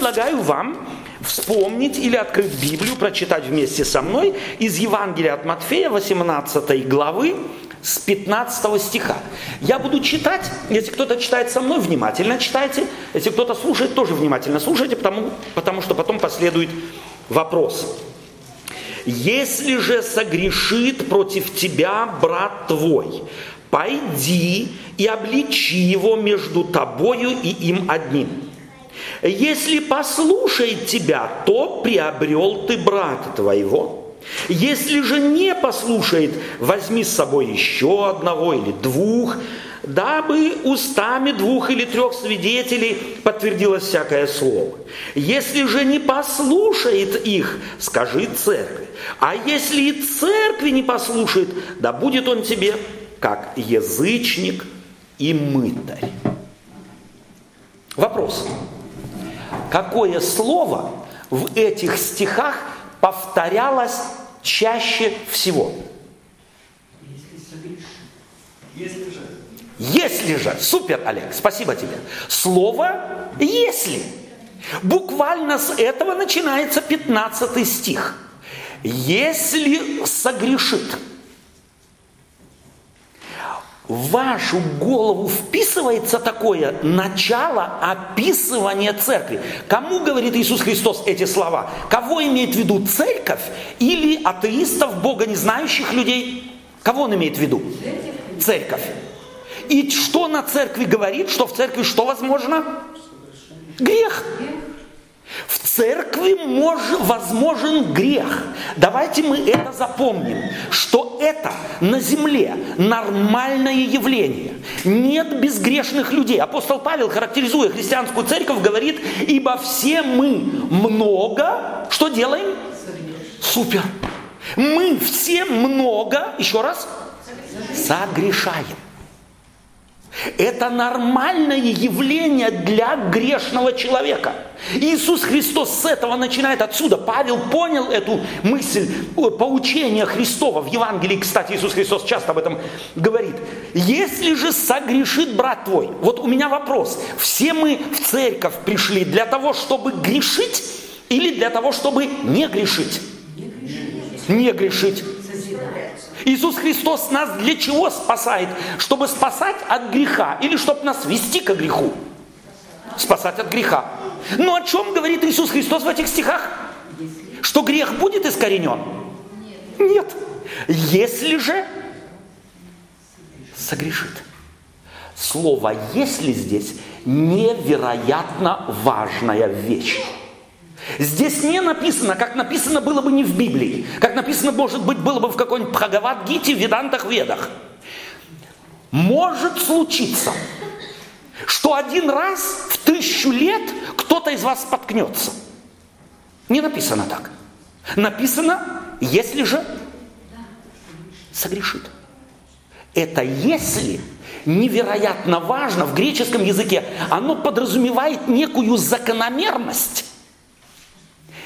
предлагаю вам вспомнить или открыть Библию, прочитать вместе со мной из Евангелия от Матфея 18 главы с 15 стиха. Я буду читать, если кто-то читает со мной, внимательно читайте. Если кто-то слушает, тоже внимательно слушайте, потому, потому что потом последует вопрос. Если же согрешит против тебя брат твой, пойди и обличи его между тобою и им одним. Если послушает тебя, то приобрел ты брата твоего. Если же не послушает, возьми с собой еще одного или двух, дабы устами двух или трех свидетелей подтвердилось всякое слово. Если же не послушает их, скажи церкви. А если и церкви не послушает, да будет он тебе как язычник и мытарь. Вопрос. Какое слово в этих стихах повторялось чаще всего? Если же. Если же. Супер, Олег, спасибо тебе. Слово «если». Буквально с этого начинается 15 стих. Если согрешит – в вашу голову вписывается такое начало описывания церкви. Кому говорит Иисус Христос эти слова? Кого имеет в виду церковь или атеистов, Бога не знающих людей? Кого он имеет в виду? Церковь. И что на церкви говорит? Что в церкви что возможно? Грех. В церкви мож, возможен грех. Давайте мы это запомним, что это на земле нормальное явление. Нет безгрешных людей. Апостол Павел, характеризуя христианскую церковь, говорит, ибо все мы много, что делаем? Супер. Мы все много, еще раз, согрешаем. Это нормальное явление для грешного человека. Иисус Христос с этого начинает отсюда. Павел понял эту мысль, поучение Христова. В Евангелии, кстати, Иисус Христос часто об этом говорит. Если же согрешит брат твой, вот у меня вопрос. Все мы в церковь пришли для того, чтобы грешить или для того, чтобы не грешить? Не грешить. Иисус Христос нас для чего спасает? Чтобы спасать от греха или чтобы нас вести к греху? Спасать от греха. Но о чем говорит Иисус Христос в этих стихах? Что грех будет искоренен? Нет. Если же согрешит. Слово «если» здесь невероятно важная вещь. Здесь не написано, как написано было бы не в Библии, как написано, может быть, было бы в какой-нибудь Бхагавад-гите, Ведантах, Ведах. Может случиться, что один раз в тысячу лет кто-то из вас споткнется. Не написано так. Написано, если же согрешит. Это если невероятно важно в греческом языке, оно подразумевает некую закономерность.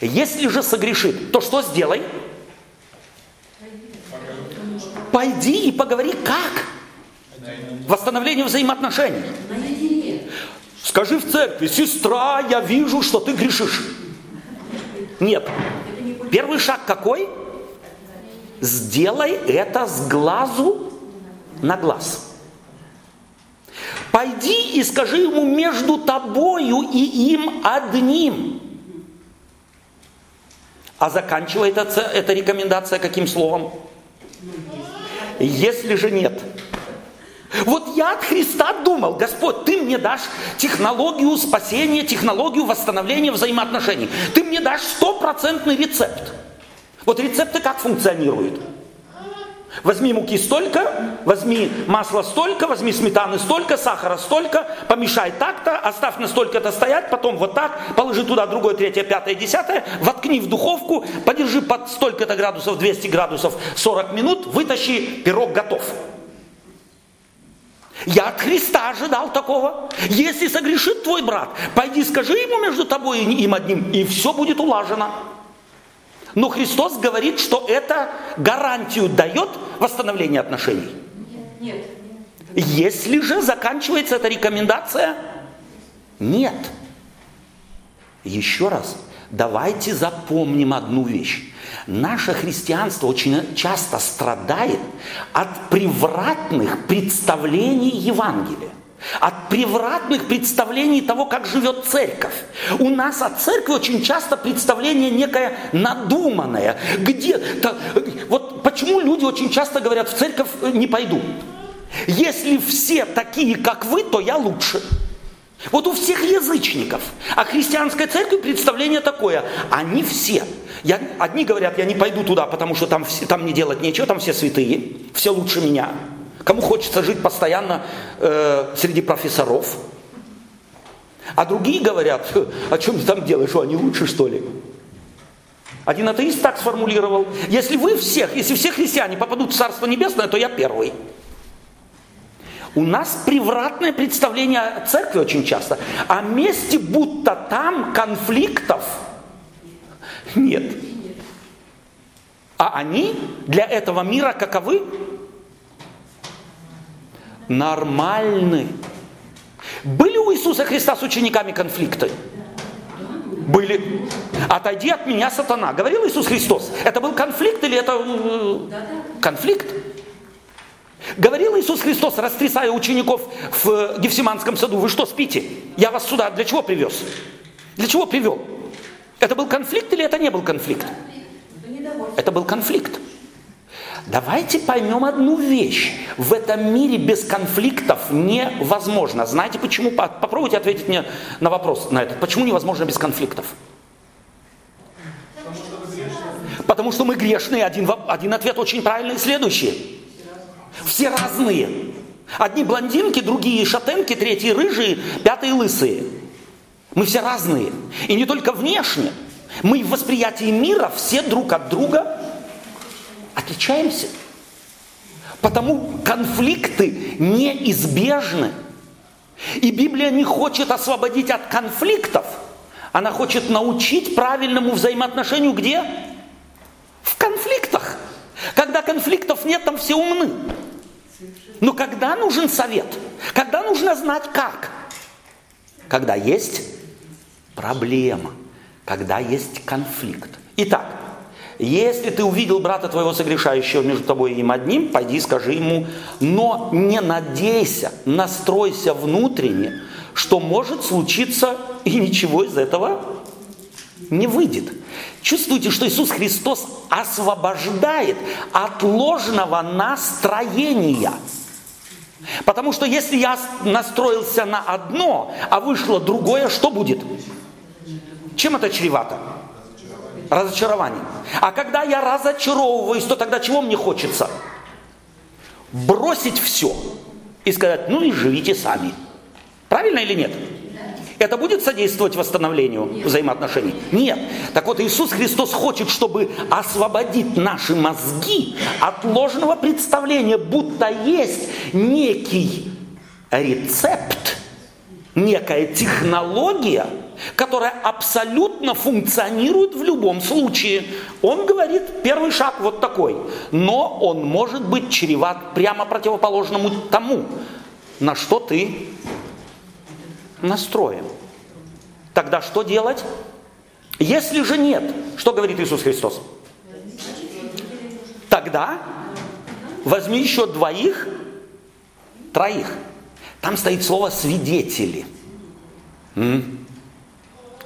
Если же согрешит, то что сделай? Пойди и поговори как? Восстановление взаимоотношений. Скажи в церкви, сестра, я вижу, что ты грешишь. Нет. Первый шаг какой? Сделай это с глазу на глаз. Пойди и скажи ему между тобою и им одним. А заканчивается эта рекомендация каким словом? Если же нет. Вот я от Христа думал, Господь, ты мне дашь технологию спасения, технологию восстановления взаимоотношений. Ты мне дашь стопроцентный рецепт. Вот рецепты как функционируют? Возьми муки столько, возьми масла столько, возьми сметаны столько, сахара столько, помешай так-то, оставь на столько-то стоять, потом вот так, положи туда другое, третье, пятое, десятое, воткни в духовку, подержи под столько-то градусов, 200 градусов 40 минут, вытащи, пирог готов. Я от Христа ожидал такого. Если согрешит твой брат, пойди скажи ему между тобой и им одним, и все будет улажено. Но Христос говорит, что это гарантию дает восстановление отношений. Нет. Если же заканчивается эта рекомендация, нет. Еще раз, давайте запомним одну вещь. Наше христианство очень часто страдает от превратных представлений Евангелия. От превратных представлений того, как живет церковь. У нас от церкви очень часто представление некое надуманное. Где-то, вот почему люди очень часто говорят, в церковь не пойду. Если все такие, как вы, то я лучше. Вот у всех язычников. А христианской церкви представление такое. Они все. Я, одни говорят, я не пойду туда, потому что там, там не делать нечего, там все святые, все лучше меня. Кому хочется жить постоянно э, среди профессоров. А другие говорят, о чем ты там делаешь, что они лучше что ли? Один атеист так сформулировал, если вы всех, если все христиане попадут в Царство Небесное, то я первый. У нас превратное представление о церкви очень часто. О месте, будто там конфликтов нет. А они для этого мира каковы? Нормальны. Были у Иисуса Христа с учениками конфликты? Были. Отойди от меня, сатана. Говорил Иисус Христос. Это был конфликт или это э, конфликт? Говорил Иисус Христос, растрясая учеников в Гефсиманском саду, вы что, спите? Я вас сюда для чего привез? Для чего привел? Это был конфликт или это не был конфликт? Это был конфликт. Давайте поймем одну вещь. В этом мире без конфликтов невозможно. Знаете почему? Попробуйте ответить мне на вопрос на этот. Почему невозможно без конфликтов? Потому что мы грешные. Один, один ответ очень правильный. Следующий. Все разные. Одни блондинки, другие шатенки, третьи рыжие, пятые лысые. Мы все разные. И не только внешне. Мы в восприятии мира все друг от друга отличаемся. Потому конфликты неизбежны. И Библия не хочет освободить от конфликтов. Она хочет научить правильному взаимоотношению где? В конфликтах. Когда конфликтов нет, там все умны. Но когда нужен совет? Когда нужно знать как? Когда есть проблема, когда есть конфликт. Итак, если ты увидел брата твоего согрешающего между тобой и им одним, пойди скажи ему, но не надейся, настройся внутренне, что может случиться и ничего из этого не выйдет. Чувствуете, что Иисус Христос освобождает от ложного настроения. Потому что если я настроился на одно, а вышло другое, что будет? Чем это чревато? Разочарование. А когда я разочаровываюсь, то тогда чего мне хочется? Бросить все и сказать, ну и живите сами. Правильно или нет? Это будет содействовать восстановлению взаимоотношений? Нет. Так вот, Иисус Христос хочет, чтобы освободить наши мозги от ложного представления, будто есть некий рецепт, некая технология, которая абсолютно функционирует в любом случае. Он говорит, первый шаг вот такой, но он может быть чреват прямо противоположному тому, на что ты настроен. Тогда что делать? Если же нет, что говорит Иисус Христос? Тогда возьми еще двоих, троих. Там стоит слово свидетели.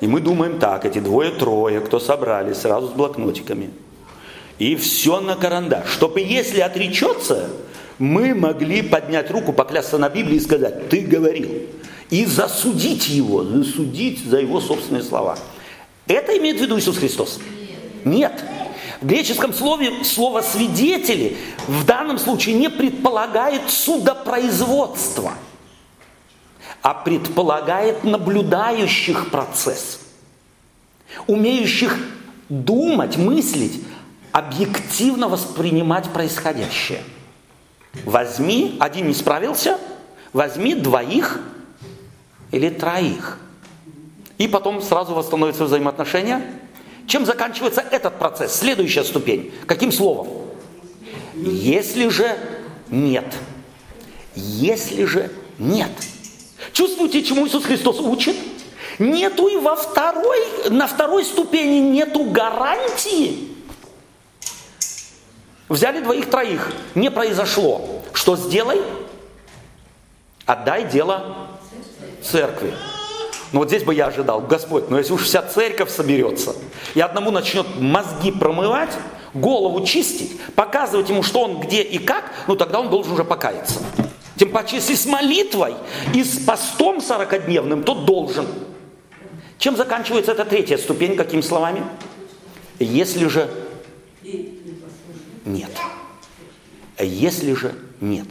И мы думаем так, эти двое-трое, кто собрались сразу с блокнотиками. И все на карандаш. Чтобы если отречется, мы могли поднять руку, поклясться на Библии и сказать, ты говорил и засудить его, засудить за его собственные слова. Это имеет в виду Иисус Христос? Нет. В греческом слове слово «свидетели» в данном случае не предполагает судопроизводство, а предполагает наблюдающих процесс, умеющих думать, мыслить, объективно воспринимать происходящее. Возьми, один не справился, возьми двоих – или троих. И потом сразу восстановятся взаимоотношения. Чем заканчивается этот процесс? Следующая ступень. Каким словом? Если же нет. Если же нет. Чувствуете, чему Иисус Христос учит? Нету и во второй, на второй ступени нету гарантии. Взяли двоих-троих, не произошло. Что сделай? Отдай дело церкви. Ну вот здесь бы я ожидал, Господь, но ну если уж вся церковь соберется, и одному начнет мозги промывать, голову чистить, показывать ему, что он где и как, ну тогда он должен уже покаяться. Тем паче, если с молитвой и с постом 40-дневным, то должен. Чем заканчивается эта третья ступень, какими словами? Если же нет. Если же нет.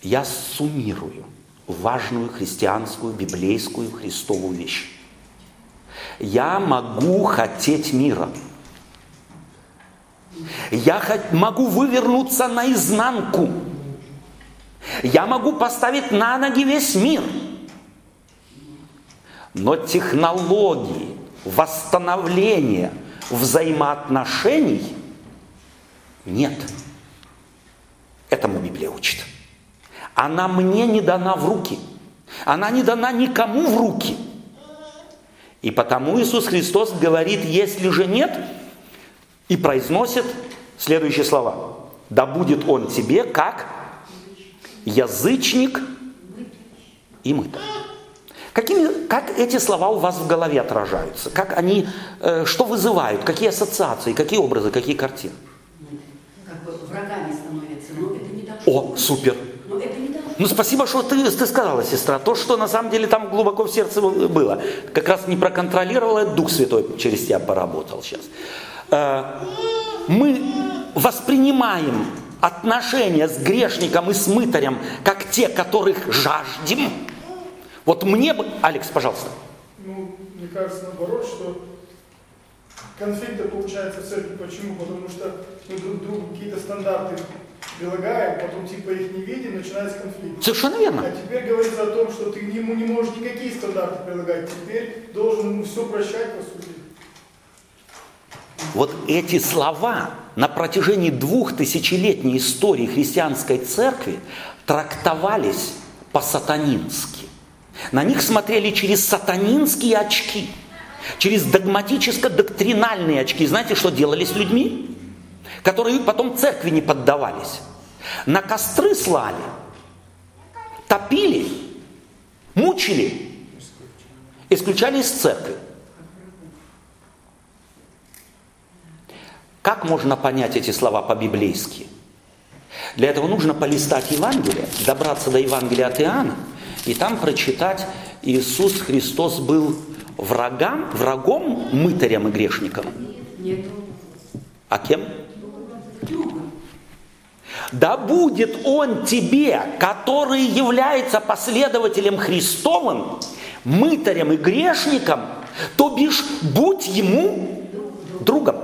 Я суммирую важную христианскую, библейскую, христовую вещь. Я могу хотеть мира. Я могу вывернуться наизнанку. Я могу поставить на ноги весь мир. Но технологии восстановления взаимоотношений нет. Этому Библия учит. Она мне не дана в руки. Она не дана никому в руки. И потому Иисус Христос говорит, если же нет, и произносит следующие слова. Да будет он тебе как язычник и мытарь. Какими, как эти слова у вас в голове отражаются? Как они, э, что вызывают? Какие ассоциации, какие образы, какие картины? Как бы врагами становятся, но это не должно О, супер. Но это не должно. Ну, спасибо, что ты, ты сказала, сестра. То, что на самом деле там глубоко в сердце было. Как раз не проконтролировала, Дух Святой через тебя поработал сейчас. Э, мы воспринимаем отношения с грешником и с мытарем, как те, которых жаждем. Вот мне бы... Алекс, пожалуйста. Ну, мне кажется, наоборот, что конфликты получаются в церкви. Почему? Потому что мы друг другу какие-то стандарты прилагаем, потом типа их не видим, начинается конфликт. Совершенно верно. А теперь говорится о том, что ты ему не можешь никакие стандарты прилагать. Теперь должен ему все прощать, по сути. Вот эти слова на протяжении двух тысячелетней истории христианской церкви трактовались по-сатанински. На них смотрели через сатанинские очки, через догматическо-доктринальные очки. Знаете, что делали с людьми? Которые потом церкви не поддавались. На костры слали, топили, мучили, исключали из церкви. Как можно понять эти слова по-библейски? Для этого нужно полистать Евангелие, добраться до Евангелия от Иоанна, и там прочитать, Иисус Христос был врагом, врагом, мытарем и грешником. А кем? Да будет Он тебе, который является последователем Христовым, мытарем и грешником, то бишь будь ему другом.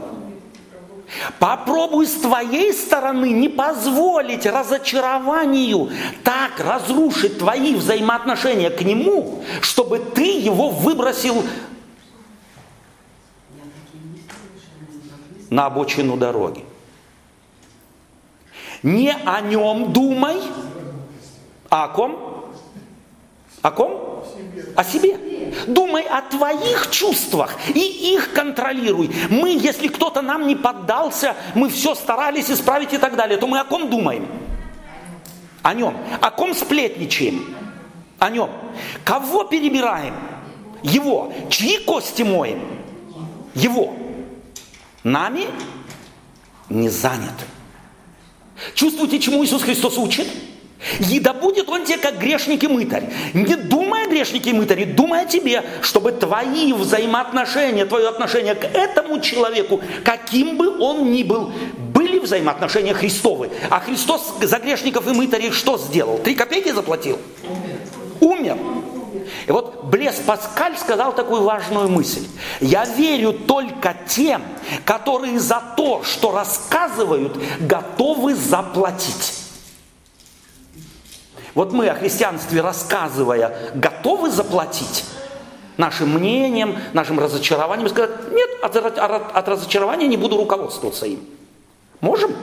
Попробуй с твоей стороны не позволить разочарованию так разрушить твои взаимоотношения к нему, чтобы ты его выбросил на обочину дороги. Не о нем думай, а о ком? О ком? О себе. Думай о твоих чувствах и их контролируй. Мы, если кто-то нам не поддался, мы все старались исправить и так далее, то мы о ком думаем? О нем. О ком сплетничаем? О нем. Кого перебираем? Его. Чьи кости моем? Его. Нами не заняты. Чувствуете, чему Иисус Христос учит? И да будет он тебе как грешник и мытарь. Не думай о грешнике и мытаре, думай о тебе, чтобы твои взаимоотношения, твое отношение к этому человеку, каким бы он ни был, были взаимоотношения Христовы. А Христос за грешников и мытарей что сделал? Три копейки заплатил? Умер. И вот Блес Паскаль сказал такую важную мысль. Я верю только тем, которые за то, что рассказывают, готовы заплатить. Вот мы о христианстве рассказывая, готовы заплатить нашим мнением, нашим разочарованием, сказать, нет, от, от, от разочарования не буду руководствоваться им. Можем?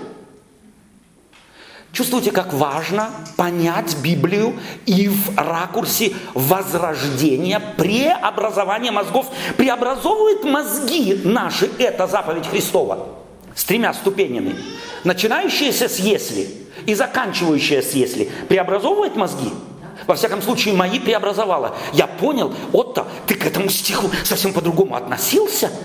Чувствуете, как важно понять Библию и в ракурсе возрождения, преобразования мозгов. Преобразовывает мозги наши эта заповедь Христова с тремя ступенями. Начинающаяся с «если» и заканчивающая с «если» преобразовывает мозги. Во всяком случае, мои преобразовала. Я понял, Отто, ты к этому стиху совсем по-другому относился –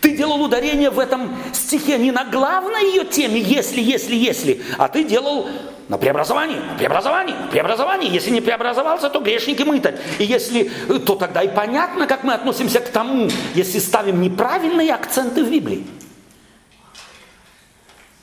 ты делал ударение в этом стихе не на главной ее теме, если, если, если, а ты делал на преобразовании, на преобразовании, на преобразовании. Если не преобразовался, то грешники мы-то. И если, то тогда и понятно, как мы относимся к тому, если ставим неправильные акценты в Библии.